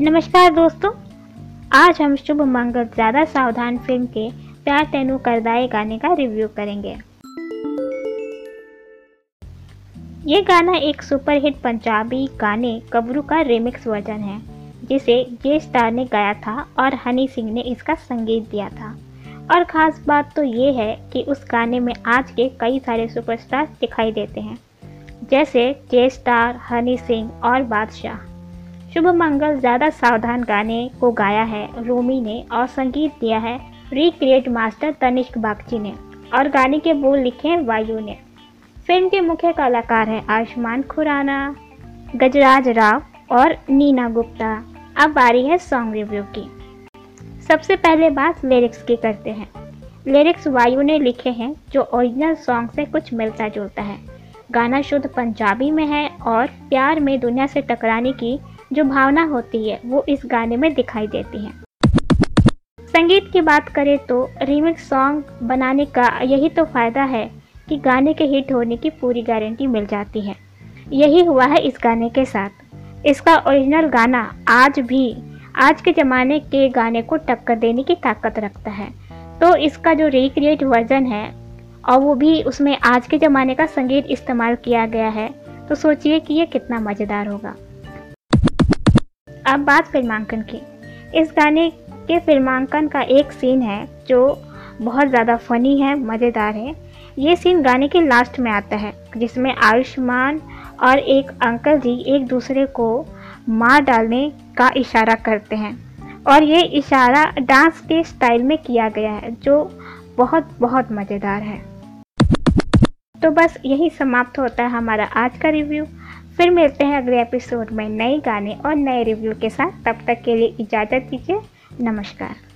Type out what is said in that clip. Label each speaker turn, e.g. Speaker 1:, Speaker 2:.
Speaker 1: नमस्कार दोस्तों, आज हम शुभ मंगल ज़्यादा सावधान फ़िल्म के प्यार तेनू करदाए गाने का रिव्यू करेंगे। ये गाना एक सुपरहिट पंजाबी गाने कबरू का रिमिक्स वर्जन है, जिसे जे स्टार ने गाया था और हनी सिंह ने इसका संगीत दिया था। और ख़ास बात तो ये है कि उस गाने में आज के कई सारे सुपरस्टार दिखाई देते हैं, जैसे जे स्टार हनी सिंह और बादशाह। शुभ मंगल ज़्यादा सावधान गाने को गाया है, रोमी ने, और संगीत दिया है रिक्रिएट मास्टर तनिष्क बागची ने, और गाने के बोल लिखे हैं वायु ने। फ़िल्म के मुख्य कलाकार हैं आयुष्मान खुराना, गजराज राव और नीना गुप्ता। अब बारी है सॉन्ग रिव्यू की। सबसे पहले बात लिरिक्स की करते हैं। लिरिक्स वायु ने लिखे हैं, जो ओरिजिनल सॉन्ग से कुछ मिलता जुलता है। गाना शुद्ध पंजाबी में है और प्यार में दुनिया से टकराने की जो भावना होती है, वो इस गाने में दिखाई देती है। संगीत की बात करें तो रीमिक्स सॉन्ग बनाने का यही तो फ़ायदा है कि गाने के हिट होने की पूरी गारंटी मिल जाती है। यही हुआ है इस गाने के साथ। इसका ओरिजिनल गाना आज भी, आज के ज़माने के गाने को टक्कर देने की ताकत रखता है। तो इसका जो रिक्रिएट वर्जन है, और वो भी उसमें आज के ज़माने का संगीत इस्तेमाल किया गया है तो सोचिए कि ये कितना मज़ेदार होगा। अब बात फिल्मांकन की। इस गाने के फिल्मांकन का एक सीन है, जो बहुत ज़्यादा फनी है, मज़ेदार है। ये सीन गाने के लास्ट में आता है, जिसमें आयुष्मान और एक अंकल जी एक दूसरे को मार डालने का इशारा करते हैं। और ये इशारा डांस के स्टाइल में किया गया है, जो बहुत बहुत मज़ेदार है। तो बस यही समाप्त होता है हमारा आज का रिव्यू। फिर मिलते हैं अगले एपिसोड में नए गाने और नए रिव्यू के साथ। तब तक के लिए इजाज़त दीजिए। नमस्कार।